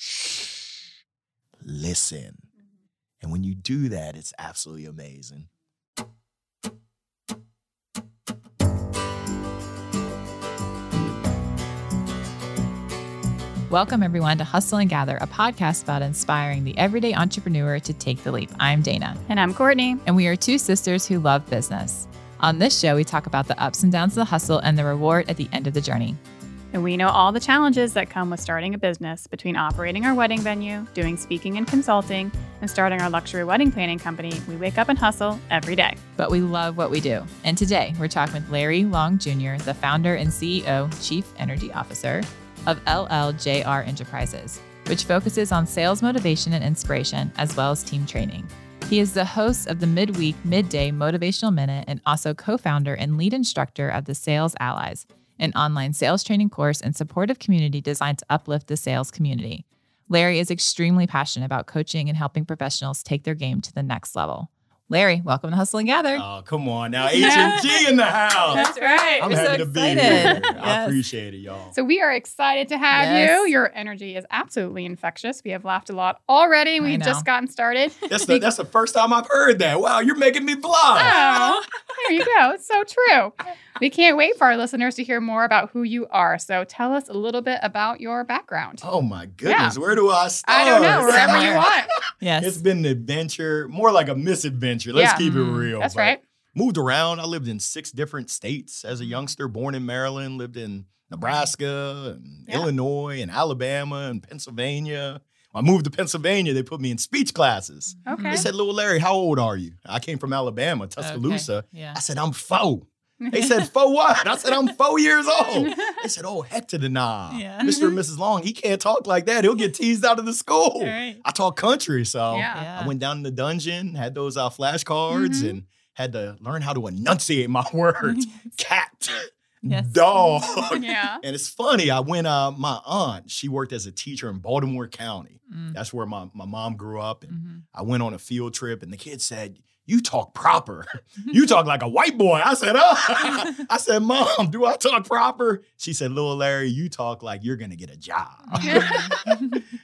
shh, listen. And when you do that, it's absolutely amazing. Welcome, everyone, to Hustle and Gather, a podcast about inspiring the everyday entrepreneur to take the leap. I'm Dana. And I'm Courtney. And we are two sisters who love business. On this show, we talk about the ups and downs of the hustle and the reward at the end of the journey. And we know all the challenges that come with starting a business between operating our wedding venue, doing speaking and consulting, and starting our luxury wedding planning company. We wake up and hustle every day. But we love what we do. And today, we're talking with Larry Long Jr., the founder and CEO, Chief Energy Officer, of LLJR Enterprises, which focuses on sales motivation and inspiration, as well as team training. He is the host of the midweek, midday motivational minute and also co founder and lead instructor of the Sales Allies, an online sales training course and supportive community designed to uplift the sales community. Larry is extremely passionate about coaching and helping professionals take their game to the next level. Larry, welcome to Hustle and Gather. Oh, come on now. H and G in the house. That's right. I'm We're so happy to be here. excited. I appreciate it, y'all. So we are excited to have Yes. you. Your energy is absolutely infectious. We have laughed a lot already. We've just gotten started. That's the, that's the first time I've heard that. Wow, you're making me blush. Oh, there you go. It's so true. We can't wait for our listeners to hear more about who you are. So tell us a little bit about your background. Oh my goodness, where do I start? I don't know, wherever you want. Yes. It's been an adventure, more like a misadventure. Let's Yeah. keep it Mm, real. That's but right. Moved around. I lived in six different states as a youngster, born in Maryland, lived in Nebraska and Yeah. Illinois and Alabama and Pennsylvania. When I moved to Pennsylvania, they put me in speech classes. Okay. They said, Little Larry, how old are you? I came from Alabama, Tuscaloosa. Okay. Yeah. I said, I'm four. They said, four what? I said, I'm four years old. They said, oh, heck to the nah. Yeah. Mr. and Mrs. Long, he can't talk like that. He'll get teased out of the school. All right. I talk country, so Yeah. Yeah. I went down in the dungeon, had those uh, flashcards, Mhm. and had to learn how to enunciate my words. Cat, Yes. dog. yeah. And it's funny, I went, uh, my aunt, she worked as a teacher in Baltimore County. Mm, That's where my, my mom grew up. And mhm. I went on a field trip, and the kids said, You talk proper. You talk like a white boy. I said, Oh, I said, Mom, do I talk proper? She said, Little Larry, you talk like you're going to get a job.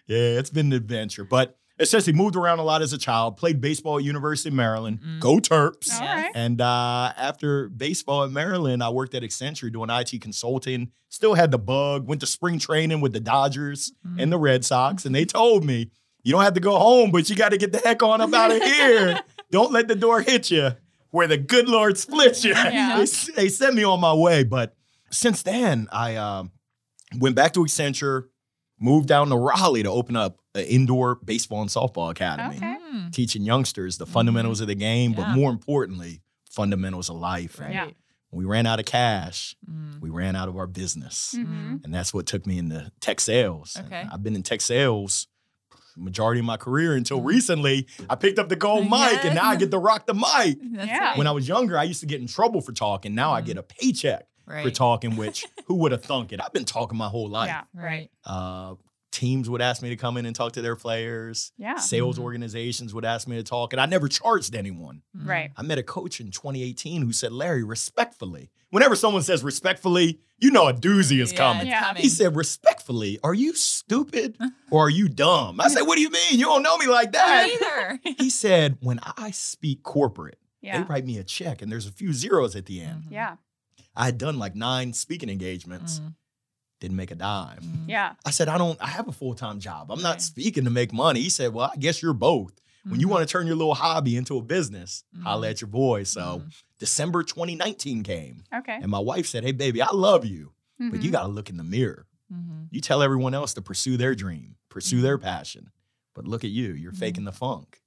Yeah, it's been an adventure. But essentially moved around a lot as a child, played baseball at University of Maryland. Mm. Go Terps. All right. And uh, after baseball at Maryland, I worked at Accenture doing IT consulting. Still had the bug. Went to spring training with the Dodgers Mm. and the Red Sox, and they told me, "You don't have to go home, but you got to get the heck on up out of here. Don't let the door hit you where the good Lord splits you." Yeah. they, s- they sent me on my way. But since then, I um, went back to Accenture, moved down to Raleigh to open up an indoor baseball and softball academy Okay. Mm, teaching youngsters the fundamentals of the game, Yeah. but more importantly, fundamentals of life. right. Yeah. we ran out of cash, Mm, we ran out of our business. Mhm. And that's what took me into tech sales. Okay. I've been in tech sales majority of my career until recently. I picked up the gold mic and now I get to rock the mic. That's Yeah. right. When I was younger, I used to get in trouble for talking. Now I Mhm. get a paycheck for talking, which who would have thunk it? I've been talking my whole life. Yeah. Right. Uh, teams would ask me to come in and talk to their players. Yeah. Sales Mhm. organizations would ask me to talk, and I never charged anyone. Mm. Right. I met a coach in 2018 who said, Larry, respectfully. Whenever someone says respectfully, you know a doozy is Yeah, coming. Yeah. coming. He said, respectfully, are you stupid or are you dumb? I said, what do you mean? You don't know me like that. Me either. he said, when I speak corporate, they write me a check and there's a few zeros at the end. Mhm. Yeah. I had done like nine speaking engagements, Mm, didn't make a dime. mm. Yeah. I said, I don't, I have a full time job. I'm Right. not speaking to make money. He said, Well, I guess you're both. When you Mhm. want to turn your little hobby into a business, holla Mhm. at your boy. So Mhm. December 2019 came, Okay. and my wife said, Hey, baby, I love you, but you got to look in the mirror. You tell everyone else to pursue their dream, pursue Mm-hmm. their passion. But look at you, you're faking the funk.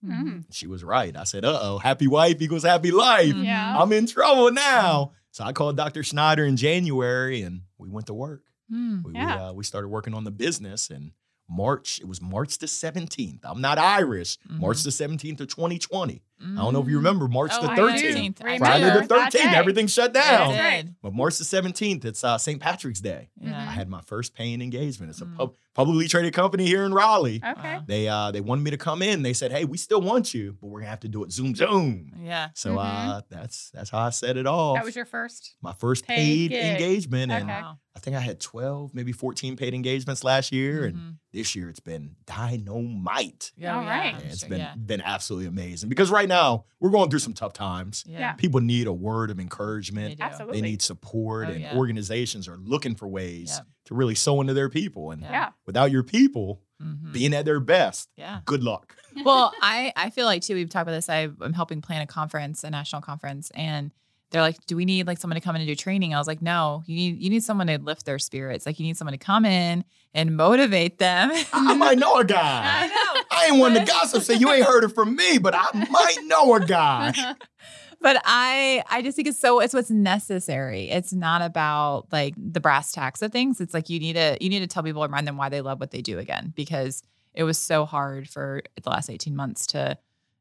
She was right. I said, Uh oh, happy wife equals happy life. Yeah. I'm in trouble now. So I called Dr. Schneider in January and we went to work. Mm. We, Yeah. we, uh, we started working on the business and March. It was March the 17th. I'm not Irish. March the 17th of 2020. I don't know if you remember March Mm-hmm. Oh, the 13th. Friday remember the that 13th, day. everything shut down. did. But March the 17th, it's uh, St. Patrick's Day. Mm-hmm. Yeah. I had my first paying engagement. It's a Mm. pub- publicly traded company here in Raleigh. Okay. They uh they wanted me to come in. They said, "Hey, we still want you, but we're gonna have to do it Zoom Zoom." Yeah. So uh that's that's how I set it off. Mm-hmm. That was your first. my first paid paid, gig. engagement, and Okay. Wow. I think I had twelve, maybe fourteen paid engagements last year, and Mhm. this year it's been dynamite. Yeah, All yeah, right. I'm Yeah, it's sure, been yeah. been absolutely amazing because right now we're going through some tough times. Yeah. People need a word of encouragement. do. Absolutely. They need support, Oh, and yeah. organizations are looking for ways Yep. to really sow into their people. And Yeah. Yeah. without your people Mhm. being at their best, Yeah. good luck. well, I I feel like too. We've talked about this. I, I'm helping plan a conference, a national conference, and they're like, "Do we need like someone to come in and do training?" I was like, "No, you need you need someone to lift their spirits. Like you need someone to come in and motivate them." I, I might know a guy. I know. I ain't one to gossip, say you ain't heard it from me, but I might know a guy. but I I just think it's so it's what's necessary. It's not about like the brass tacks of things. It's like you need to you need to tell people and remind them why they love what they do again because it was so hard for the last 18 months to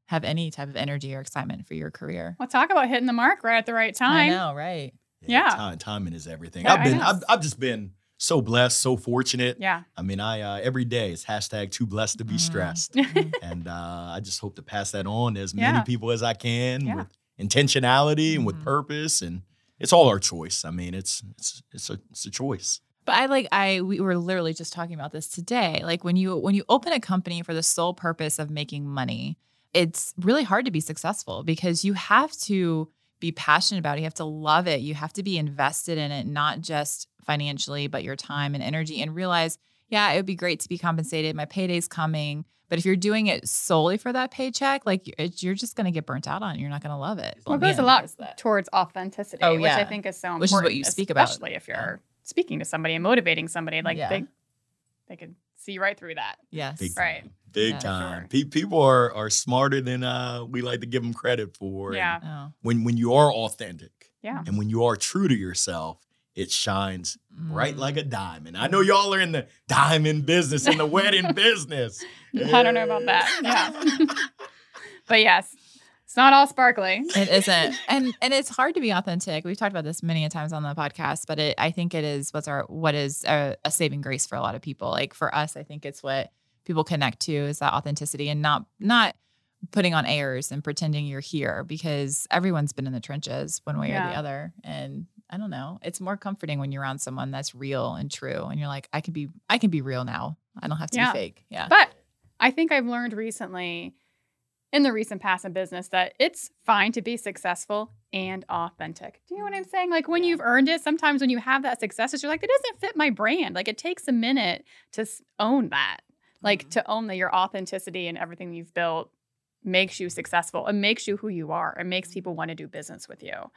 have any type of energy or excitement for your career. Well, talk about hitting the mark right at the right time. I know, right? Yeah. time, timing is everything. Yeah, I've been. I've, I've just been so blessed, so fortunate. Yeah. I mean, I uh, every day is hashtag too blessed to be Mm. stressed, and uh, I just hope to pass that on to as many Yeah. people as I can Yeah. with intentionality and with Mhm. purpose, and it's all our choice. I mean, it's it's it's a it's a choice. But I like I we were literally just talking about this today. Like when you when you open a company for the sole purpose of making money, it's really hard to be successful because you have to be passionate about it. You have to love it. You have to be invested in it, not just financially, but your time and energy and realize, yeah, it would be great to be compensated. My payday's coming. But if you're doing it solely for that paycheck, like you're just going to get burnt out on it. You're not going to love it. Well, it goes a lot towards authenticity, Oh, yeah. which. I think is so important. Which is what you speak about. especially if you're speaking to somebody and motivating somebody. Like Yeah. they, they could see right through that. Yes. Big Right. Big Yeah, time. sure. Pe- people are are smarter than uh, we like to give them credit for. Yeah. Oh. When when you are authentic Yeah. and when you are true to yourself, it shines bright Mm. like a diamond. I know y'all are in the diamond business, in the wedding business. I don't know about that. Yeah. but yes, it's not all sparkly. It isn't, and and it's hard to be authentic. We've talked about this many a times on the podcast, but it, I think it is what's our what is a, a saving grace for a lot of people. Like for us, I think it's what people connect to is that authenticity and not not putting on airs and pretending you're here because everyone's been in the trenches one way or the other. And I don't know, it's more comforting when you're around someone that's real and true, and you're like, I can be I can be real now. I don't have to Yeah. be fake. Yeah. But I think I've learned recently in the recent past in business that it's fine to be successful and authentic. Do you know what I'm saying? Like when Yeah. you've earned it, sometimes when you have that success, you're like, that doesn't fit my brand. Like it takes a minute to own that. Like Mhm. to own that your authenticity and everything you've built makes you successful and makes you who you are and makes people want to do business with you.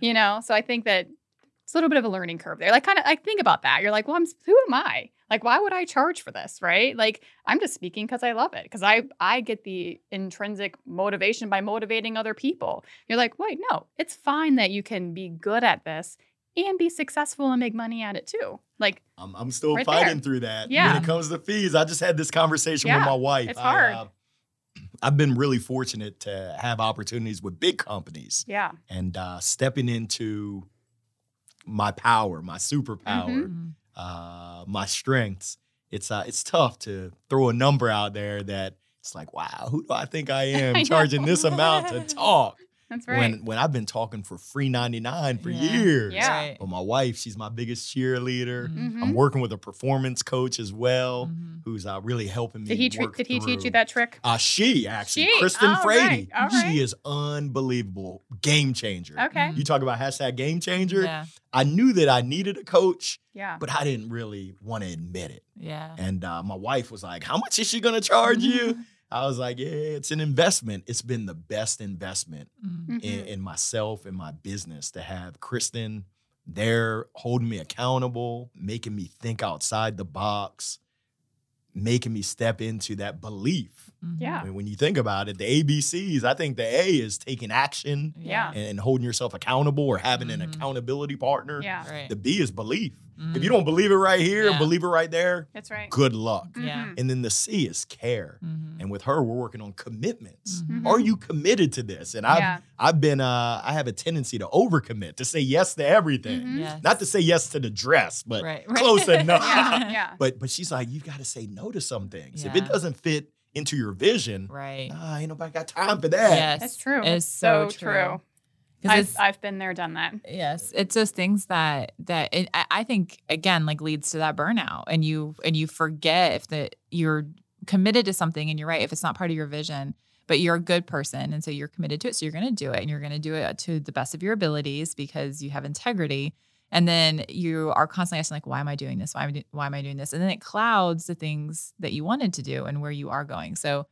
You know? So I think that it's a little bit of a learning curve there. Like kind of like think about that. You're like, well, I'm who am I? Like why would I charge for this, right? Like I'm just speaking because I love it because I I get the intrinsic motivation by motivating other people. You're like, wait, no, it's fine that you can be good at this and be successful and make money at it too. Like I'm, I'm still Right fighting there. through that. Yeah. When it comes to fees, I just had this conversation Yeah, with my wife. it's I, hard. uh, I've been really fortunate to have opportunities with big companies yeah, and uh, stepping into my power, my superpower, Mm-hmm. Mhm. uh, my strengths. It's uh, it's tough to throw a number out there that it's like, wow, who do I think I am charging this amount to talk? That's right. When when I've been talking for free ninety nine for Yeah. years. Yeah. Right. But my wife, she's my biggest cheerleader. Mhm. I'm Mhm. working with a performance coach as well, Mhm. who's uh, really helping me. Did he tre- work did he teach you that trick? Uh, she actually, She? Kristen All Frady. right, all right. She is unbelievable, game changer. Okay. You talk about hashtag game changer. Yeah. I knew that I needed a coach, Yeah. but I didn't really want to admit it. Yeah. And uh, my wife was like, "How much is she gonna charge you?" I was like, "Yeah, it's an investment. It's been the best investment Mhm. in, Mhm. in myself and my business to have Kristen there holding me accountable, making me think outside the box, making me step into that belief. Mhm. Yeah. I mean, when you think about it, the ABCs, I think the A is taking action Yeah. and, and holding yourself accountable or having an Mhm. accountability partner. Yeah. Right. The B is belief. If you don't believe it right here, Yeah. believe it right there, That's right. good luck. Yeah. Mhm. And then the C is care. Mhm. And with her, we're working on commitments. Mhm. Are you committed to this? And I've Yeah. I've been uh I have a tendency to overcommit, to say yes to everything. Mhm. Yes. Not to say yes to the dress, but Right, right. close enough. Yeah. Yeah. But but she's like, you've got to say no to some things. If it doesn't fit into your vision, Right. nah, ain't nobody got time for that. Yes. That's true. It's so, so true. true. I've, I've been there, done that. Yes, it's those things that that it, I I think again like leads to that burnout, and you and you forget if that you're committed to something, and you're right if it's not part of your vision, but you're a good person, and so you're committed to it, so you're going to do it, and you're going to do it to the best of your abilities because you have integrity, and then you are constantly asking like, why am I doing this? Why am I do- why am I doing this? And then it clouds the things that you wanted to do and where you are going. So,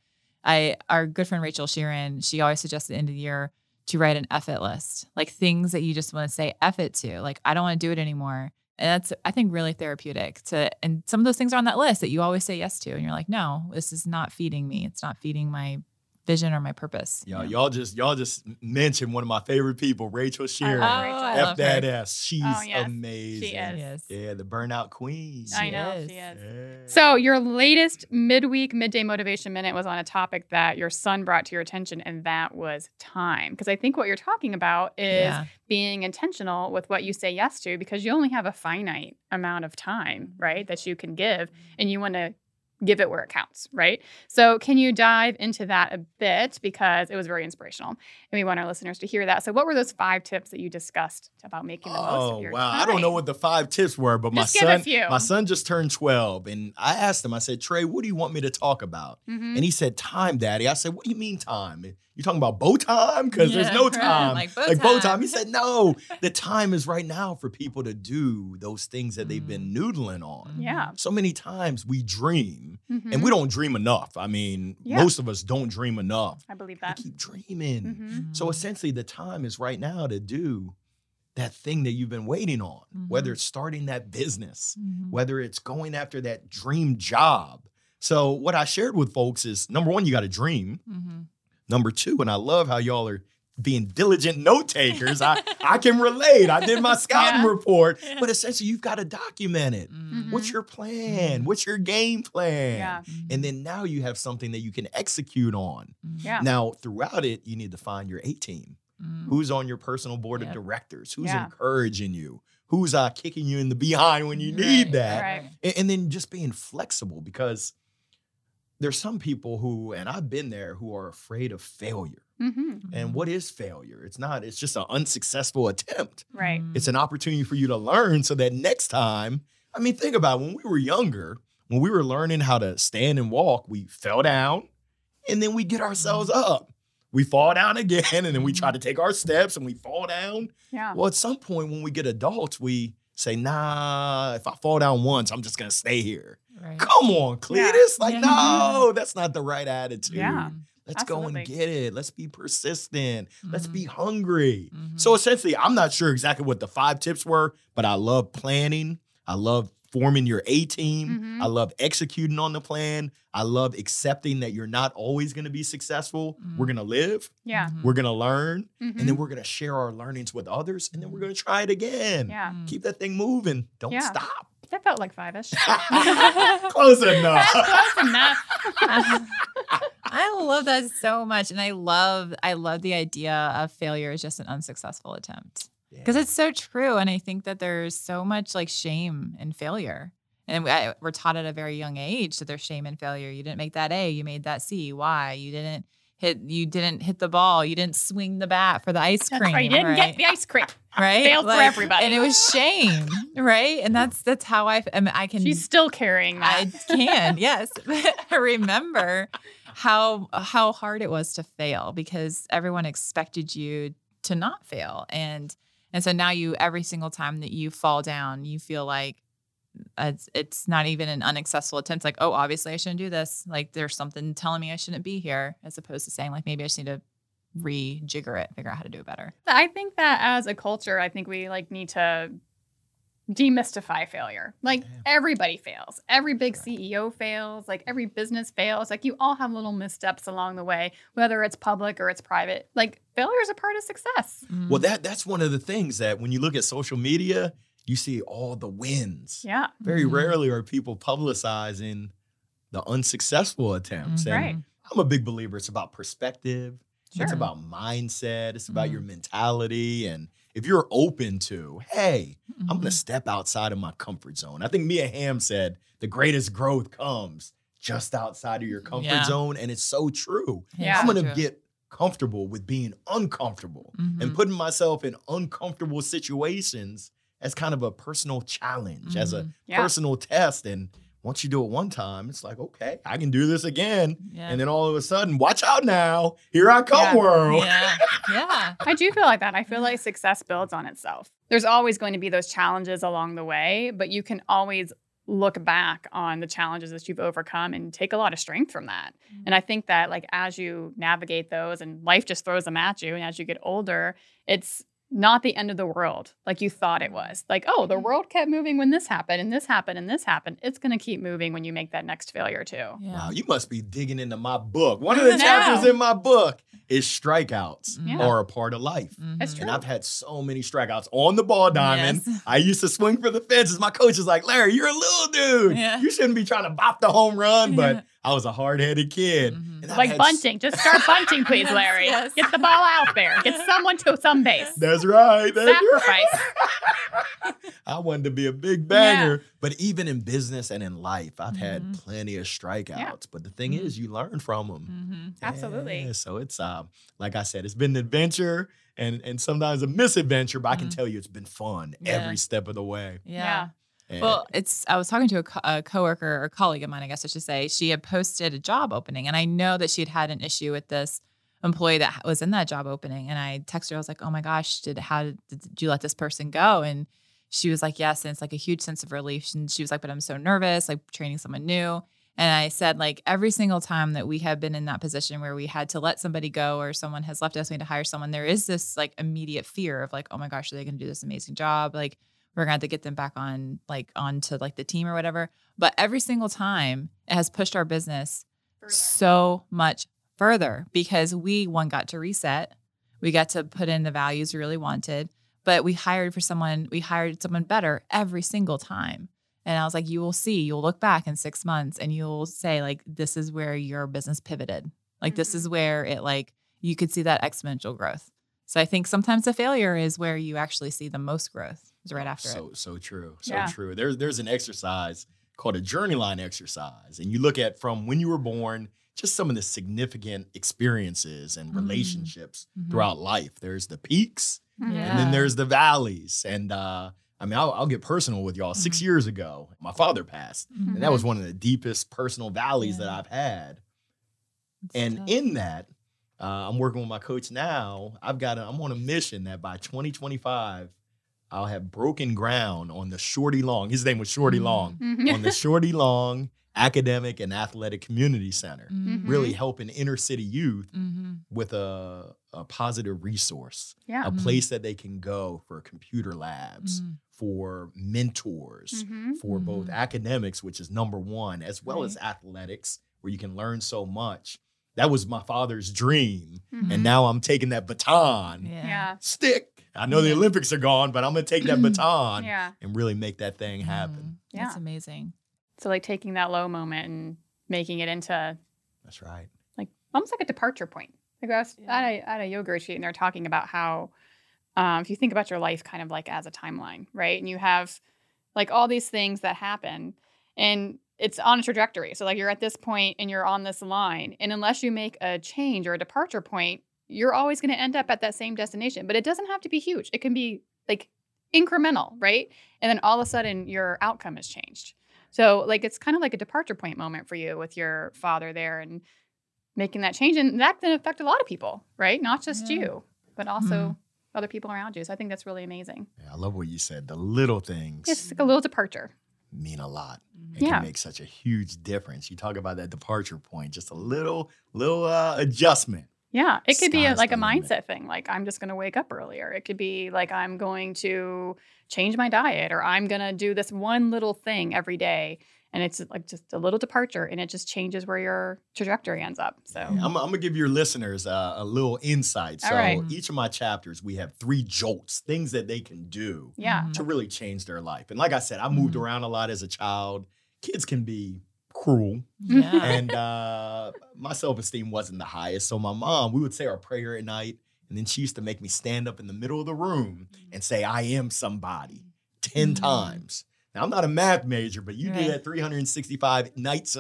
I our good friend Rachel Sheeran, she always suggests at the end of the year to write an F it list, like things that you just want to say F it to. Like, I don't want to do it anymore. And that's, I think, really therapeutic to, and some of those things are on that list that you always say yes to. And you're like, no, this is not feeding me. It's not feeding my vision or my purpose. Y'all, you know? y'all just y'all just mentioned one of my favorite people, Rachel Sheeran. love Oh, Rachel. I F love that her. S. She's Oh, yes. amazing. She is. Yeah, the burnout queen. I She know is. she is. Yeah. So, your latest midweek midday motivation minute was on a topic that your son brought to your attention, and that was time. Because I think what you're talking about is Yeah. being intentional with what you say yes to, because you only have a finite amount of time, right, that you can give, and you want to give it where it counts, right? So, can you dive into that a bit because it was very inspirational, and we want our listeners to hear that. So, what were those five tips that you discussed about making the most Oh of your Oh, wow! time? I don't know what the five tips were, but Just my son, my son just turned twelve, and I asked him. I said, "Trey, what do you want me to talk about?" Mhm. And he said, "Time, Daddy." I said, "What do you mean time? You talking about Bo time? Because there's Yeah, no right. time, Like Bo Bo time. time." He said, "No, the time is right now for people to do those things that they've been noodling on." Yeah. So many times we dream, Mhm. and we don't dream enough. I mean, Yeah. most of us don't dream enough. I believe We that. keep dreaming. Mhm. So essentially, the time is right now to do that thing that you've been waiting on, whether it's starting that business, Mhm. whether it's going after that dream job. So, what I shared with folks is number one, you got to dream. Number two, and I love how y'all are being diligent note takers. I, I can relate. I did my scouting Yeah. report, but essentially, you've got to document it. Mhm. What's your plan? Mhm. What's your game plan? Yeah. And then now you have something that you can execute on. Mhm. Yeah. Now, throughout it, you need to find your A team. Mhm. Who's on your personal board Yep. of directors? Who's Yeah. encouraging you? Who's uh, kicking you in the behind when you need Right, that? Right. And, and then just being flexible because there's some people who, and I've been there, who are afraid of failure. hmm And what is failure? It's not, it's just an unsuccessful attempt. Right. Mhm. It's an opportunity for you to learn so that next time, I mean, think about it, when we were younger, when we were learning how to stand and walk, we fell down and then we get ourselves up. We fall down again and then we try to take our steps and we fall down. Yeah. Well, at some point when we get adults, we say, nah, if I fall down once, I'm just gonna stay here. Right. Come on, Yeah. Cletus. Like, Yeah. no, that's not the right attitude. Yeah. Let's go and get it. Let's be persistent. Let's Mhm. be hungry. Mhm. So essentially, I'm not sure exactly what the five tips were, but I love planning. I love forming your A team. Mhm. I love executing on the plan. I love accepting that you're not always going to be successful. We're Mhm. going to live, Yeah. We're going to learn, Mhm. and then we're going to share our learnings with others, and then we're going to try it again. yeah. Mhm. Keep that thing moving. Don't Yeah. stop. That felt like five ish. Close enough. Close enough. I love that so much, and I love I love the idea of failure as just an unsuccessful attempt because it's so true, and I think that there's so much like shame in failure, and we, I, we're taught at a very young age that there's shame in failure. You didn't make that A, you made that C. Why? You didn't hit you didn't hit the ball. You didn't swing the bat for the ice cream. right. You didn't right? get the ice cream. right? failed for everybody. and it was shame, right? And that's that's how I I, mean, I can She's still carrying that. I can, yes. I remember how how hard it was to fail because everyone expected you to not fail. And and so now you every single time that you fall down, you feel like it's, it's not even an unsuccessful attempt. Like, oh, obviously I shouldn't do this. Like there's something telling me I shouldn't be here, as opposed to saying like maybe I just need to rejigger it, figure out how to do it better. I think that as a culture, I think we like need to demystify failure. Like Yeah. everybody fails. Every big CEO fails. Like every business fails. Like you all have little missteps along the way, whether it's public or it's private. Like failure is a part of success. Mm-hmm. Well, that that's one of the things that when you look at social media, you see all the wins. Yeah. Very Mhm. rarely are people publicizing the unsuccessful attempts. Mhm. And Right. I'm a big believer. It's about perspective. Sure. It's about mindset. It's about Mhm. your mentality. And if you're open to, hey, I'm Mm-hmm. gonna step outside of my comfort zone. I think Mia Hamm said the greatest growth comes just outside of your comfort Yeah. zone. And it's so true. Yeah. I'm gonna get comfortable with being uncomfortable Mm-hmm. and putting myself in uncomfortable situations as kind of a personal challenge, as a Mhm. Yeah. personal test. And once you do it one time, it's like, okay, I can do this again. yeah. And then all of a sudden, watch out now. Here I come, Yeah. world. yeah. Yeah. I do feel like that. I feel like success builds on itself. There's always going to be those challenges along the way, but you can always look back on the challenges that you've overcome and take a lot of strength from that. And I think that like as you navigate those and life just throws them at you and as you get older, it's not the end of the world like you thought it was. Like, oh, the world kept moving when this happened and this happened and this happened. It's going to keep moving when you make that next failure too. Yeah. Wow, you must be digging into my book. One of the No. chapters in my book is strikeouts Yeah. are a part of life. That's Mhm. true. And I've had so many strikeouts on the ball diamond. Yes. I used to swing for the fences. My coach is like, Larry, you're a little dude. Yeah. You shouldn't be trying to bop the home run. But Yeah. I was a hard headed kid. Mhm. Like had bunting. Just start bunting, please, Larry. yes. Get the ball out there. Get someone to some base. That's right. That's right. Sacrifice. I wanted to be a big banger. But even in business and in life, I've had Mhm. plenty of strikeouts. But the thing Mhm. is, you learn from them. Mhm. Absolutely. Yeah, so it's um, like I said, it's been an adventure and and sometimes a misadventure, but I can Mhm. tell you it's been fun Yeah. every step of the way. Yeah. Well, it's. I was talking to a, co- a coworker or colleague of mine, I guess I should say. She had posted a job opening, and I know that she had had an issue with this employee that was in that job opening. And I texted her. I was like, "Oh my gosh, did how did, did you let this person go?" And she was like, "Yes." And it's like a huge sense of relief. And she was like, "But I'm so nervous, like training someone new." And I said, like every single time that we have been in that position where we had to let somebody go or someone has left us, we had to hire someone, there is this like immediate fear of like, oh my gosh, are they going to do this amazing job? Like, we're gonna have to get them back on like onto like the team or whatever. But every single time it has pushed our business so much further because we one got to reset. We got to put in the values we really wanted, but we hired for someone, we hired someone better every single time. And I was like, you will see, you'll look back in six months and you'll say, like, this is where your business pivoted. Like, this Mhm. is where it, like, you could see that exponential growth. So I think sometimes the failure is where you actually see the most growth, is right after so it. so true, so Yeah. true. There's there's an exercise called a journey line exercise, and you look at from when you were born, just some of the significant experiences and Mm. relationships Mhm. throughout life. There's the peaks, Mhm. and then there's the valleys. And uh, I mean, I'll, I'll get personal with y'all. 6 Mhm. years ago, my father passed, Mhm. and that was one of the deepest personal valleys that I've had. It's And tough. in that, uh, I'm working with my coach now. I've got a, I'm on a mission that by 2025, I'll have broken ground on the Shorty Long. His name was Shorty Mhm. Long Mhm. on the Shorty Long Academic and Athletic Community Center, Mhm. really helping inner city youth Mhm. with a, a positive resource, Yeah. a Mhm. place that they can go for computer labs, Mhm. for mentors, Mhm. for both academics, which is number one, as well as athletics, where you can learn so much. That was my father's dream. Mhm. And now I'm taking that baton, Yeah. Yeah. stick. I know the Olympics are gone, but I'm going to take that baton Yeah. and really make that thing happen. Yeah, That's amazing. So like taking that low moment and making it into That's right. like almost like a departure point. Like I was Yeah. at, a, at a yoga retreat and they're talking about how um, if you think about your life kind of like as a timeline, right? And you have like all these things that happen and it's on a trajectory. So like you're at this point and you're on this line. And unless you make a change or a departure point, you're always going to end up at that same destination. But it doesn't have to be huge. It can be like incremental, right? And then all of a sudden your outcome has changed. So like it's kind of like a departure point moment for you with your father there and making that change. And that can affect a lot of people, right? Not just Yeah. you, but also other people around you. So I think that's really amazing. Yeah, I love what you said. The little things It's like a little departure. mean a lot. It Yeah. can make such a huge difference. You talk about that departure point, just a little, little uh, adjustment. Yeah, it could be a, like a the limit. mindset thing. Like I'm just going to wake up earlier. It could be like I'm going to change my diet or I'm going to do this one little thing every day and it's like just a little departure and it just changes where your trajectory ends up. So I'm, I'm gonna give your listeners uh, a little insight. So right. each of my chapters, we have three jolts, things that they can do yeah. Mhm. to really change their life. And like I said, I moved Mhm. around a lot as a child. Kids can be cruel, Yeah. and uh, my self esteem wasn't the highest. So my mom, we would say our prayer at night, and then she used to make me stand up in the middle of the room and say, "I am somebody," 10 Mhm. times. Now I'm not a math major, but you do that 365 nights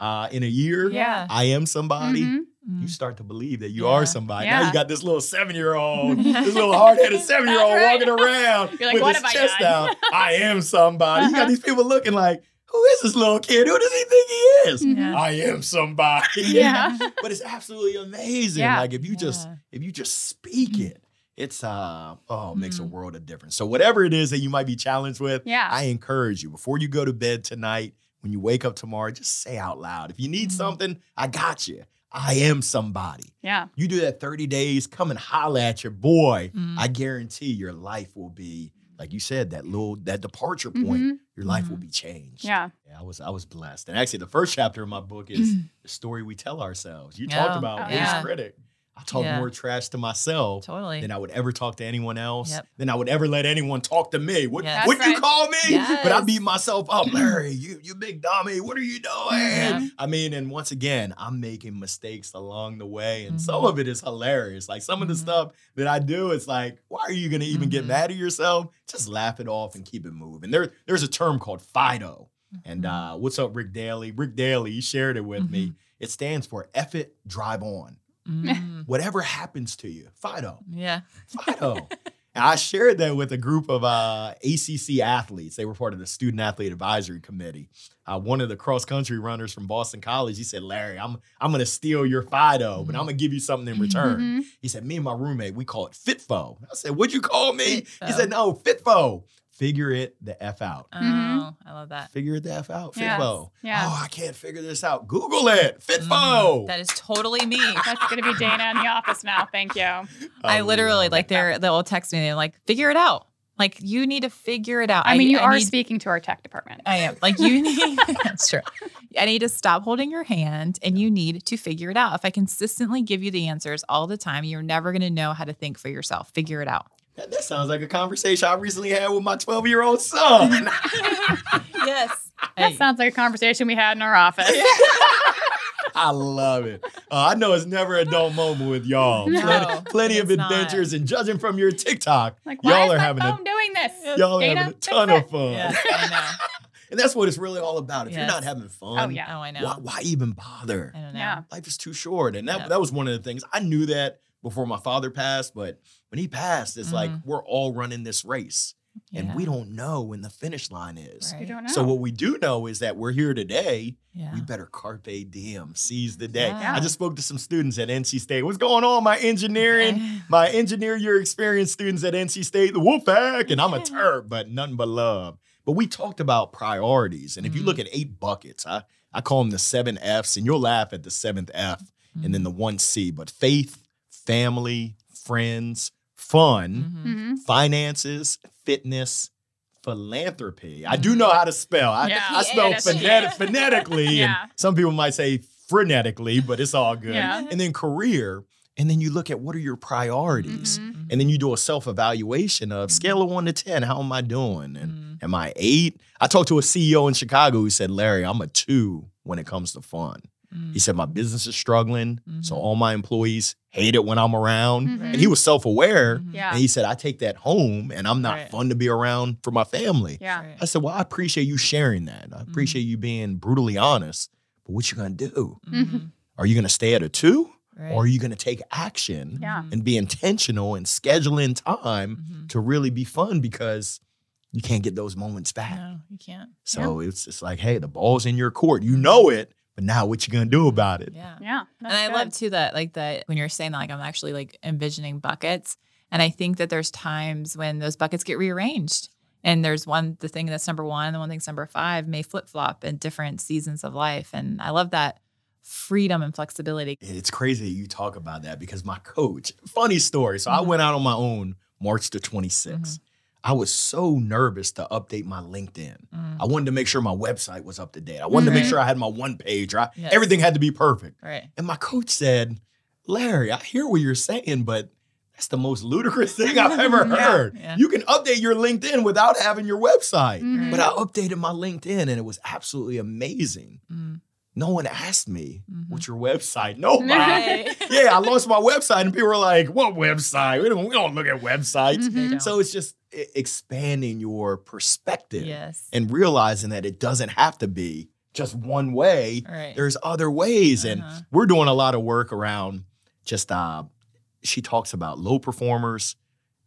uh, in a year. Yeah. I am somebody Mhm. Mm. you start to believe that you Yeah. are somebody. Now you got this little seven year old, this little hard headed seven year old right. walking around You're like, with "What his have I chest done?" out. I am somebody. You got Uh-huh. these people looking like, who is this little kid? Who does he think he is? Mhm. Yeah. I am somebody. Yeah. but it's absolutely amazing. Yeah. Like if you just if you just speak it, it's uh oh, it makes a Mhm. world of difference. So whatever it is that you might be challenged with, Yeah. I encourage you before you go to bed tonight, when you wake up tomorrow, just say out loud. If you need Mhm. something, I got you. I am somebody. yeah. You do that 30 days, come and holla at your boy. Mm. I guarantee your life will be, like you said, that little that departure point, Mhm. your life Mhm. will be changed. Yeah. Yeah, I was I was blessed. And actually the first chapter of my book is the story we tell ourselves. You talked Oh, about oh, worst yeah. critic. I talk Yeah. more trash to myself Totally. than I would ever talk to anyone else. Yep. Than I would ever let anyone talk to me. What Yes. what That's you right. call me? But I beat myself up, Larry. You you big dummy. What are you doing? Yeah. I mean, and once again, I'm making mistakes along the way, and some Mhm. of it is hilarious. Like some of the Mhm. stuff that I do, it's like, why are you gonna even get Mhm. mad at yourself? Just laugh it off and keep it moving. There, there's a term called FIDO. And Mhm. uh, what's up, Rick Daly? Rick Daly, he shared it with me. Mhm. It stands for F it, drive on. Mm. Whatever happens to you, FIDO. Yeah. FIDO. and I shared that with a group of uh, ACC athletes. They were part of the Student Athlete Advisory Committee. Uh, one of the cross country runners from Boston College, he said, Larry, I'm, I'm going to steal your FIDO, but I'm going to give you something in return. Mhm. He said, Me and my roommate, we call it FITFO. I said, What'd you call me? He said, No, FITFO. Figure it the F out. Oh, Mhm. I love that. Figure it the F out. Yes. FITFO. Yeah. Oh, I can't figure this out. Google it. Mhm. FITFO. That is totally me. That's gonna be Dana in the office now. Thank you. I literally like they're they'll text me and they're like, figure it out. Like you need to figure it out. I mean, you are need- speaking to our tech department. I am. Like you need that's true. I need to stop holding your hand and you need to figure it out. If I consistently give you the answers all the time, you're never gonna know how to think for yourself. Figure it out. That, that sounds like a conversation I recently had with my 12 year old son. yes. That sounds like a conversation we had in our office. I love it. Uh, I know it's never a dull moment with y'all. No, plenty plenty of it's not. adventures, and judging from your TikTok, Like, y'all are my having phone a doing this? y'all are having a ton of fun. Yes, I know. and that's what it's really all about. If you're not having fun, Oh, yeah. Oh, I know. why, why even bother? I don't know. Yeah. Life is too short. And that, Yeah. that was one of the things I knew that before my father passed, but when he passed, it's like Mhm. we're all running this race. And we don't know when the finish line is. Right. You don't know. So what we do know is that we're here today. Yeah. We better carpe diem, seize the day. Yeah. I just spoke to some students at NC State. What's going on, my engineering, my engineer your experience students at NC State, the Wolfpack, and I'm a Terp, but nothing but love. But we talked about priorities, and if you Mhm. look at eight buckets, I I call them the seven Fs, and you'll laugh at the seventh F, and then the one C. But faith, family, friends, fun, Mhm. Mhm. finances, fitness, philanthropy. I do know how to spell. I, Yeah. I spell phonetic, phonetically, Yeah. and some people might say frenetically, but it's all good. Yeah. And then career, and then you look at what are your priorities, Mhm. and then you do a self evaluation of scale of one to ten. How am I doing? And am I eight? I talked to a CEO in Chicago who said, Larry, I'm a two when it comes to fun. Mhm. He said my business is struggling, so Mhm. all my employees hate it when I'm around. Mhm. And he was self aware. Mhm. Yeah. And he said, I take that home and I'm not Right. fun to be around for my family. Yeah. Right. I said, Well, I appreciate you sharing that. I appreciate you being brutally honest. But what you gonna do? Mhm. Are you gonna stay at a two? Right. Or are you gonna take action Yeah. and be intentional and schedule in time Mhm. to really be fun because you can't get those moments back. No, you can't. So it's it's like, hey, the ball's in your court. You know it, but now what you gonna do about it? Yeah. Yeah. and I love too that like that when you're saying that like I'm actually like envisioning buckets. And I think that there's times when those buckets get rearranged. And there's one the thing that's number one, the one thing's number five may flip flop in different seasons of life. And I love that freedom and flexibility. It's crazy that you talk about that because my coach, funny story. So I Mhm. went out on my own March the 26th. Mhm. I was so nervous to update my LinkedIn. Mm. I wanted to make sure my website was up to date. I wanted to make Mhm. sure I had my one page. I, Yes. Everything had to be perfect. Right. And my coach said, Larry, I hear what you're saying, but that's the most ludicrous thing I've ever Yeah. heard. Yeah. You can update your LinkedIn without having your website. Mhm. But I updated my LinkedIn and it was absolutely amazing. Mm. No one asked me, Mhm. what's your website? Nobody. Right. yeah, I launched my website and people were like, what website? We don't, we don't look at websites. They Mhm. don't. So it's just expanding your perspective yes. and realizing that it doesn't have to be just one way. right. There's other ways. And Uh-huh. we're doing a lot of work around just uh she talks about low performers,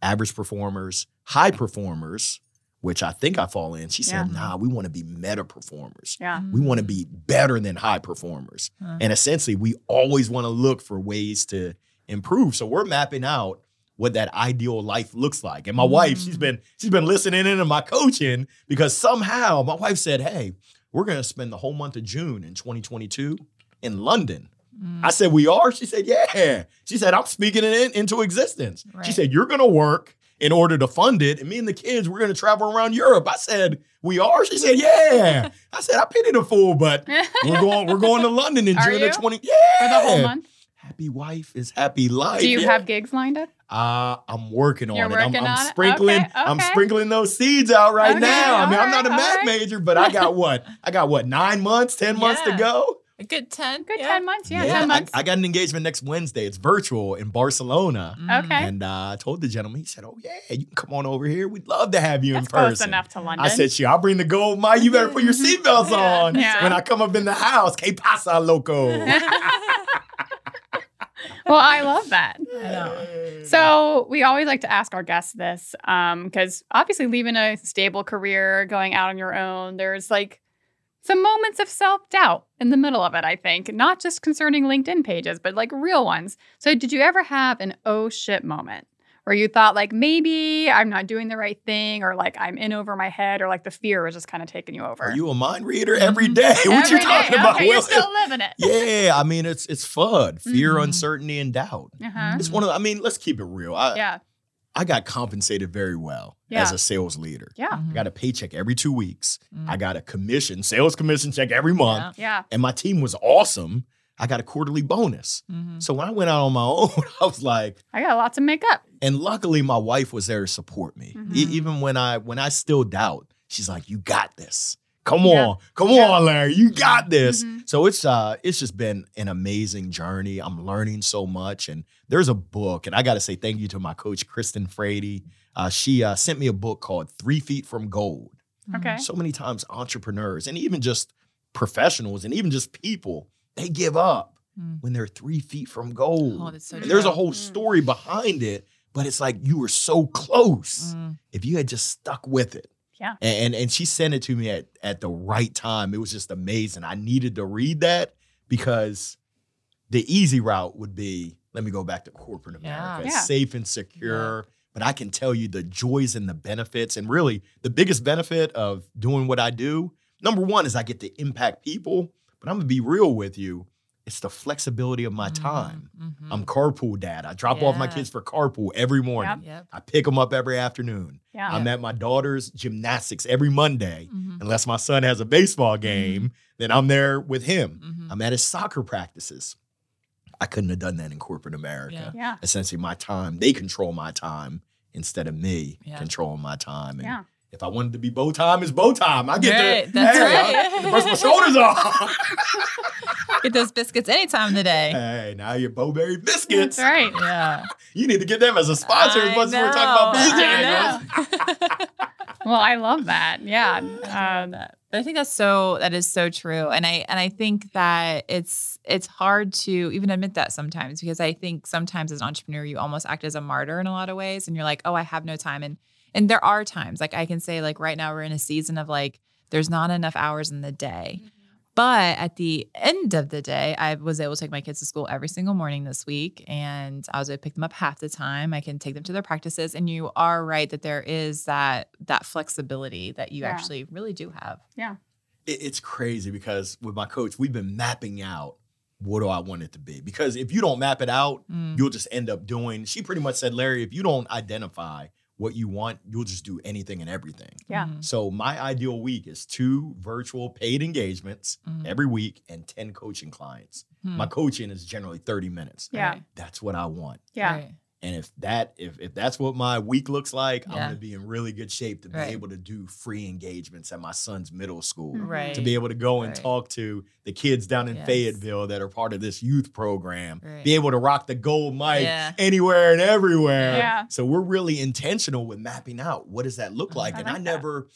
average performers, high performers, which I think I fall in. She said, Yeah. nah, we want to be meta performers. Yeah. We want to be better than high performers. And essentially, we always want to look for ways to improve. So we're mapping out what that ideal life looks like. And my wife, she's Mm. been she's been listening into my coaching because somehow my wife said, "Hey, we're going to spend the whole month of June in 2022 in London." Mm. I said, "We are." She said, "Yeah." She said, "I'm speaking it in, into existence." She Right. said, "You're going to work in order to fund it, and me and the kids, we're going to travel around Europe." I said, "We are." She said, "Yeah." I said, "I pity the fool, but we're going we're going to London in June of 20 yeah For the whole month. happy wife is happy life Do you yeah. have gigs lined up? uh i'm working on You're it I'm, I'm on it? sprinkling Okay, i'm sprinkling those seeds out right Okay, now i mean i'm not a math alright. major but i got what i got what nine months ten months to go A good 10. Good yeah. 10 months. Yeah, Yeah, 10 I- months. I, got an engagement next wednesday it's virtual in barcelona Mm. Okay. and uh, i told the gentleman he said oh yeah you can come on over here we'd love to have you That's in person close enough to London. I said, "Sure, I'll bring the gold mine. You better put your seatbelts Yeah. on Yeah. when I come up in the house. Que pasa, loco?" well, I love that. I. So we always like to ask our guests this because obviously leaving a stable career, going out on your own, there's like some moments of self doubt in the middle of it, I think, not just concerning LinkedIn pages, but like real ones. So did you ever have an oh shit moment where you thought like maybe I'm not doing the right thing or like I'm in over my head or like the fear was just kind of taking you over? Are you a mind reader every day? what Mm-hmm. Every you day. talking about? Okay, you're still living it. yeah, I mean it's it's fun. Fear, Mm-hmm. Mhm. uncertainty, and doubt. Uh-huh. It's one of. the- I mean, let's keep it real. I Yeah. I got compensated very well Yeah. as a sales leader. Yeah. I got a paycheck every two weeks. Mm. I got a commission, sales commission check every month, Yeah. and my team was awesome. I got a quarterly bonus. Mhm. So when I went out on my own, I was like, I got a lot to make up. and luckily my wife was there to support me. E- Mhm. even when I when I still doubt, she's like, "You got this. Come Yeah. on, come Yeah. on, Larry, you got this." Mhm. So it's uh it's just been an amazing journey. I'm learning so much, and there's a book, and I got to say thank you to my coach Kristen Frady. Uh, she uh, sent me a book called Three Feet from Gold. Okay. So many times entrepreneurs and even just professionals and even just people they give up Mm. when they're three feet from gold. Oh, that's so And there's a whole Mm. story behind it, but it's like you were so close. Mm. If you had just stuck with it. Yeah. And and she sent it to me at, at the right time. It was just amazing. I needed to read that because the easy route would be let me go back to corporate America. It's Yeah. safe and secure. But I can tell you the joys and the benefits. And really, the biggest benefit of doing what I do, number one, is I get to impact people. But I'm gonna be real with you. It's the flexibility of my time. Mhm. I'm carpool dad. I drop off my kids for carpool every morning. Yep. I pick them up every afternoon. Yeah. I'm at my daughter's gymnastics every Monday. Mhm. Unless my son has a baseball game, then I'm there with him. Mhm. I'm at his soccer practices. I couldn't have done that in corporate America. Yeah. Essentially, my time, they control my time instead of me Yeah. controlling my time. And Yeah. If I wanted to be Bo time, it's Bo time. I get Right, to, that's hey, right. I brush my shoulders off. Get those biscuits any time of the day. hey, now your Bo-Berry biscuits. That's right. Yeah. You need to get them as a sponsor as much as we're talking about I BJ. know. Well, I love that. Yeah. Um, I think that's so that is so true. And I and I think that it's it's hard to even admit that sometimes because I think sometimes as an entrepreneur you almost act as a martyr in a lot of ways and you're like, "Oh, I have no time." And and there are times like I can say like right now we're in a season of like there's not enough hours in the day. But at the end of the day, I was able to take my kids to school every single morning this week, and I was able to pick them up half the time. I can take them to their practices, and you are right that there is that that flexibility that you Yeah. actually really do have. it- it's crazy because with my coach, we've been mapping out what do I want it to be. Because if you don't map it out, Mm. you'll just end up doing. She pretty much said, Larry, if you don't identify what you want, you'll just do anything and everything. Yeah. Mhm. So my ideal week is two virtual paid engagements Mhm. every week and 10 coaching clients. Hmm. My coaching is generally 30 minutes. Yeah. Right. That's what I want. Yeah. Right. And if that if if that's what my week looks like, I'm gonna be in really good shape to be Right. able to do free engagements at my son's middle school. Mhm. Right. To be able to go and Right. talk to the kids down in Yes. Fayetteville that are part of this youth program, Right. be able to rock the gold mic Yeah. anywhere and everywhere. Yeah. So we're really intentional with mapping out what does that look like. I and like I never,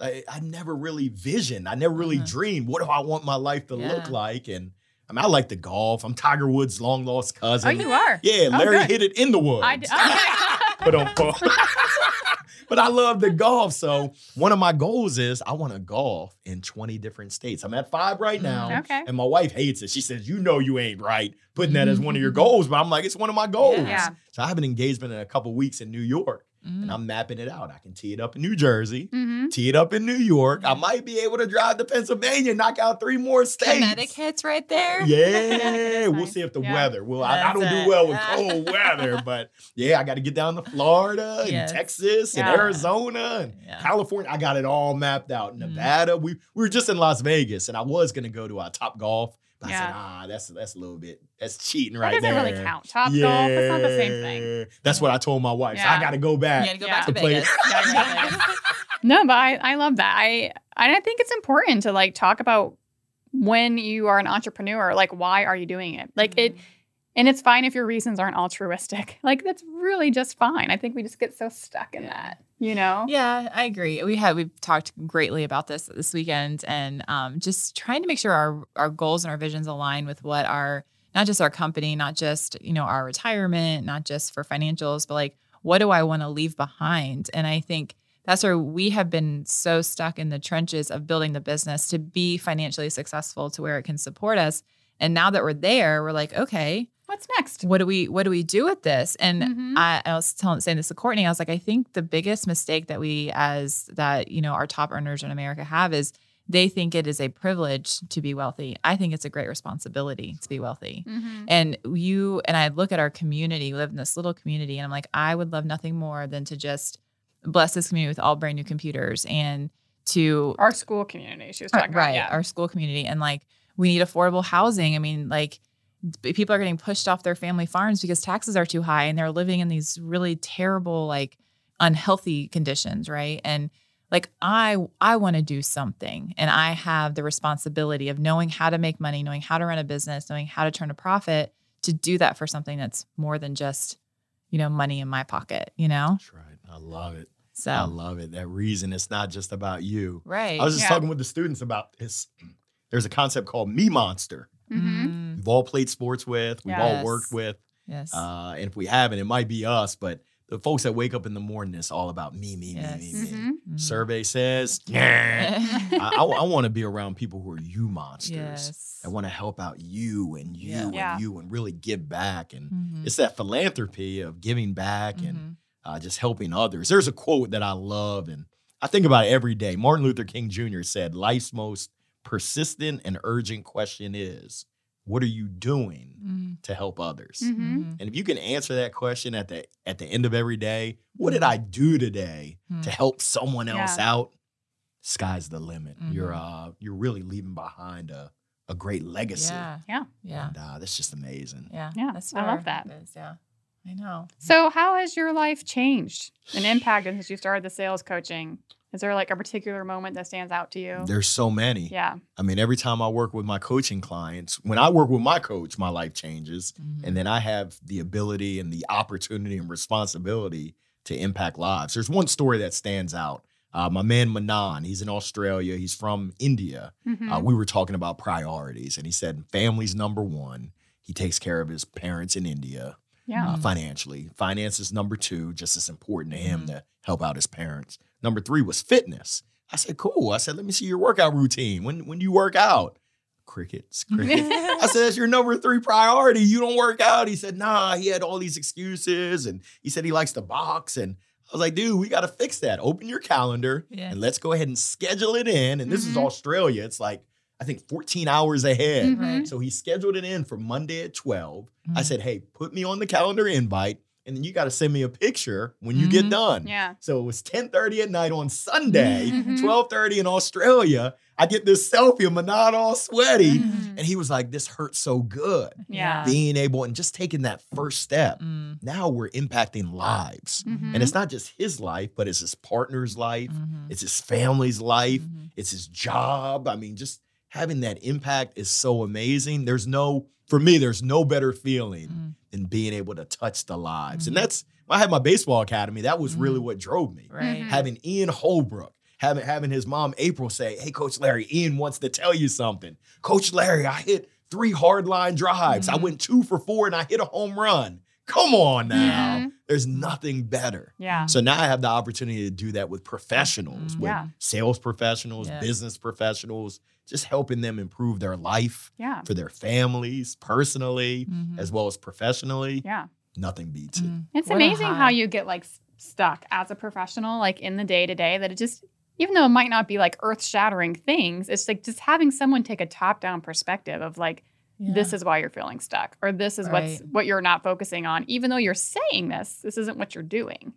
I, I never really visioned. I never really Mhm. dreamed. What do I want my life to Yeah. look like? And I mean, I like the golf. I'm Tiger Woods' long lost cousin. Oh, you are. Yeah, Oh, Larry good. hit it in the woods. I d- okay. but um, but I love the golf. So one of my goals is I want to golf in 20 different states. I'm at five right now. Mhm. Okay. And my wife hates it. She says, You know, you ain't right putting that as one of your goals. But I'm like, It's one of my goals. Yeah. So I have an engagement in a couple weeks in New York Mhm. and I'm mapping it out. I can tee it up in New Jersey, hmm tee it up in New York. I might be able to drive to Pennsylvania, knock out three more states. Connecticut's right there. Yeah, we'll nice. see if the Yeah. weather. Well, I, I don't That's do well with cold weather, but yeah, I got to get down to Florida and Yes. Texas and Arizona and Yeah. California. I got it all mapped out. Mhm. Nevada. We we were just in Las Vegas, and I was gonna go to our Top Golf, but I said, Yeah. ah, that's that's a little bit that's cheating That right doesn't there. really count. Top golf, it's not the same thing. That's what I told my wife. So I got to go back. You back. gotta go Yeah. back to To play- Vegas. Yeah, you gotta go. No, but I, I love that. I and I think it's important to like talk about when you are an entrepreneur, like why are you doing it? Like it and it's fine if your reasons aren't altruistic. Like that's really just fine. I think we just get so stuck in Yeah. that, you know? Yeah, I agree. We had we've talked greatly about this this weekend, and um, just trying to make sure our our goals and our visions align with what our not just our company, not just you know our retirement, not just for financials, but like what do I want to leave behind? And I think that's where we have been so stuck in the trenches of building the business to be financially successful to where it can support us. And now that we're there, we're like, okay, What's next? what do we what do we do with this? And Mhm. I, I was telling saying this to Courtney. I was like, I think the biggest mistake that we as that you know our top earners in America have is they think it is a privilege to be wealthy. I think it's a great responsibility to be wealthy. Mhm. And you and I look at our community, we live in this little community, and I'm like, I would love nothing more than to just bless this community with all brand new computers and to Our school community, she was talking right about. Yeah. our school community and like we need affordable housing i mean like people are getting pushed off their family farms because taxes are too high and they're living in these really terrible like unhealthy conditions right and like i i want to do something and i have the responsibility of knowing how to make money knowing how to run a business knowing how to turn a profit to do that for something that's more than just you know money in my pocket you know That's right. I love it. so I love it. That reason it's not just about you. right I was just Yeah. talking with the students about this. There's a concept called me monster. Mhm. We've all played sports with, we've all worked with. yes Uh, and if we haven't, it might be us, but the folks that wake up in the morning, it's all about me, me, Yes. me, me, me. Mhm. Mhm. Survey says, yeah. I, want to be around people who are you monsters. yes I want to help out you and you Yeah. and Yeah. you and really give back. And Mhm. it's that philanthropy of giving back and Mhm. uh, just helping others. There's a quote that I love and I think about it every day. Martin Luther King Jr. said, Life's most persistent and urgent question is, What are you doing Mhm. to help others? Mhm. Mhm. And if you can answer that question at the at the end of every day, what did I do today Mhm. to help someone else Yeah. out? Sky's the limit. You're uh you're really leaving behind a, a great legacy. Yeah. Yeah. Yeah. And uh, that's just amazing. Yeah. Yeah, That's I love where that. Yeah. I know. So, how has your life changed and impacted since you started the sales coaching? Is there like a particular moment that stands out to you? There's so many. Yeah. I mean, every time I work with my coaching clients, when I work with my coach, my life changes. Mhm. And then I have the ability and the opportunity and responsibility to impact lives. There's one story that stands out. Uh, my man Manan, he's in Australia. He's from India. Mhm. Uh, we were talking about priorities, and he said family's number one. He takes care of his parents in India yeah. uh, financially. Finance is number two, just as important to him Mhm. to help out his parents. Number three was fitness. I said, cool. I said, let me see your workout routine. When when do you work out? Crickets, crickets. I said, that's your number three priority. You don't work out. He said, nah, he had all these excuses. And he said he likes to box. And I was like, dude, we got to fix that. Open your calendar Yeah. and let's go ahead and schedule it in. And this is Mhm. Australia. It's like, I think 14 hours ahead. Mhm. So he scheduled it in for Monday at 12. I Mhm. said, hey, put me on the calendar invite. And then you got to send me a picture when you get Mhm. done. Yeah. So it was 10:30 at night on Sunday, Mhm. 12:30 in Australia. I get this selfie of Manan all sweaty, Mhm. and he was like, "This hurts so good." Yeah. Being able and just taking that first step. Mm. Now we're impacting lives, Mhm. and it's not just his life, but it's his partner's life, Mhm. it's his family's life, Mhm. it's his job. I mean, just having that impact is so amazing. There's no, for me, there's no better feeling Mm. than being able to touch the lives. Mhm. And that's, when I had my baseball academy, that was really Mhm. what drove me. Right. Mhm. Having Ian Holbrook, having, having his mom, April, say, Hey, Coach Larry, Ian wants to tell you something. Coach Larry, I hit three hard line drives. I Mhm. went two for four and I hit a home run. Come on now. Mhm. There's nothing better. Yeah. So now I have the opportunity to do that with professionals, Mm, with yeah. sales professionals, Yeah. business professionals, just helping them improve their life Yeah. for their families, personally, Mhm. as well as professionally. Yeah. Nothing beats it. Mm. It's What amazing how you get like stuck as a professional, like in the day to day, that it just, even though it might not be like earth shattering things, it's like just having someone take a top down perspective of like, this is why you're feeling stuck, or this is what's what you're not focusing on, even though you're saying this, this isn't what you're doing.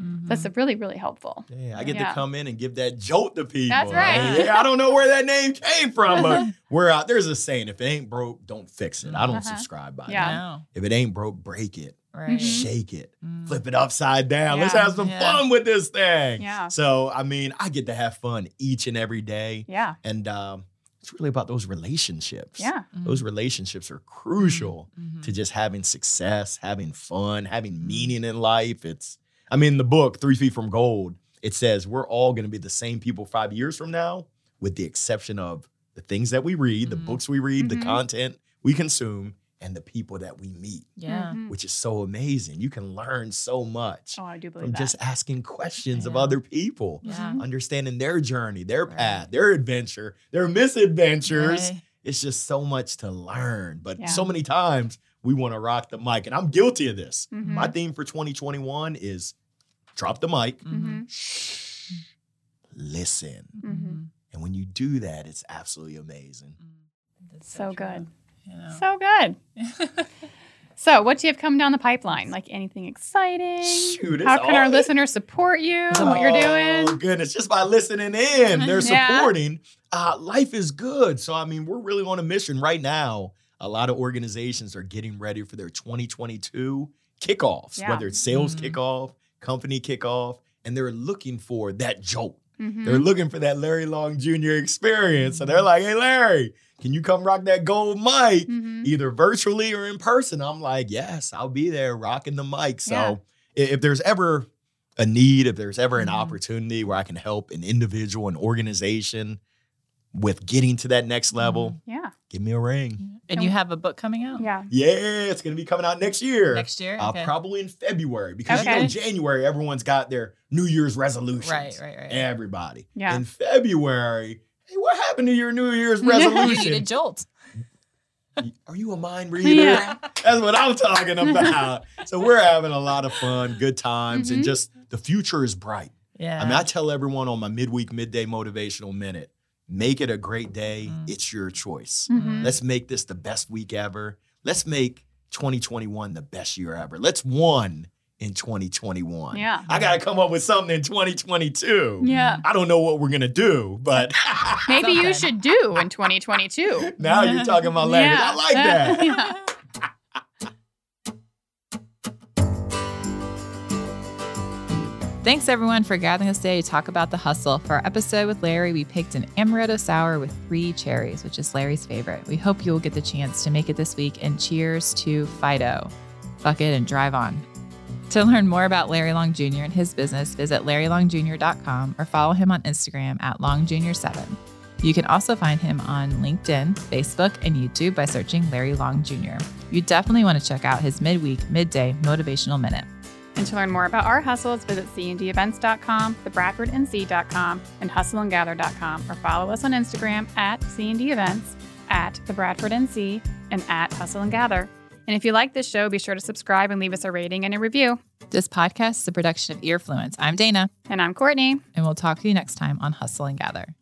Mhm. That's really, really helpful. Yeah, I get Yeah. to come in and give that jolt to people. That's right. I, mean, yeah, I don't know where that name came from, but we're out. There's a saying: if it ain't broke, don't fix it. I don't Uh-huh. subscribe by Yeah. that. No. If it ain't broke, break it, Right. Mhm. shake it, Mm. flip it upside down. Let's have some Yeah. fun with this thing. Yeah. So, I mean, I get to have fun each and every day, Yeah. and um, it's really about those relationships. Yeah. Mm. Those relationships are crucial Mhm. to just having success, having fun, having meaning in life. It's, I mean, the book, Three Feet from Gold, it says we're all going to be the same people five years from now, with the exception of the things that we read, the Mhm. books we read, the content we consume, and the people that we meet, Yeah. Mhm. which is so amazing. You can learn so much Oh, I do believe from that. just asking questions of other people, Yeah. Mhm. understanding their journey, their Right. path, their adventure, their misadventures Right. it's just so much to learn. But Yeah. so many times we want to rock the mic, and I'm guilty of this. Mhm. My theme for 2021 is drop the mic, Mhm. shh, listen. Mhm. And when you do that, it's absolutely amazing. Mm. That's So true. good. You know. So good. So, what do you have coming down the pipeline? Like anything exciting? Shoot, How can our all- listeners support you and what you're doing? Oh, goodness, just by listening in, they're Yeah. supporting. Uh, life is good. So, I mean, we're really on a mission right now. A lot of organizations are getting ready for their 2022 kickoffs, Yeah. whether it's sales Mhm. kickoff, company kickoff, and they're looking for that jolt. Mhm. They're looking for that Larry Long Jr. experience. So Mm-hmm. they're like, hey, Larry, can you come rock that gold mic? Mhm. Either virtually or in person. I'm like, yes, I'll be there rocking the mic. So Yeah. if there's ever a need, if there's ever an Mhm. opportunity where I can help an individual, an organization with getting to that next level, Yeah. give me a ring. And you have a book coming out Yeah. Yeah, it's going to be coming out next year. next year? Uh, Probably in February because you Okay. know January everyone's got their New Year's resolutions. Right, right, right. Everybody. Yeah. In February, hey, what happened to your New Year's resolution? you need a jolt. Are you a mind reader? Yeah. That's what I'm talking about. so we're having a lot of fun, good times, and Mhm. just the future is bright. Yeah. I mean, I tell everyone on my midweek, midday motivational minute, make it a great day. Mm. It's your choice. Mhm. Let's make this the best week ever. Let's make 2021 the best year ever. Let's one in 2021. Yeah. I got to come up with something in 2022. Yeah. I don't know what we're going to do, but Maybe you should do in 2022. now you're talking about language. I like that. Yeah. Thanks everyone for gathering us today to talk about the hustle. For our episode with Larry, we picked an amaretto sour with three cherries, which is Larry's favorite. We hope you will get the chance to make it this week. And cheers to Fido. Fuck it and drive on. To learn more about Larry Long Jr. and his business, visit larrylongjr.com or follow him on Instagram at longjr7. You can also find him on LinkedIn, Facebook, and YouTube by searching Larry Long Jr. You definitely want to check out his midweek, midday motivational minute. And to learn more about our hustles, visit cndevents.com, thebradfordnc.com, and hustleandgather.com, or follow us on Instagram at cndevents, at the Bradford NC, and at Hustle and Gather. And if you like this show, be sure to subscribe and leave us a rating and a review. This podcast is a production of Earfluence. I'm Dana, And I'm Courtney. and we'll talk to you next time on Hustle and Gather.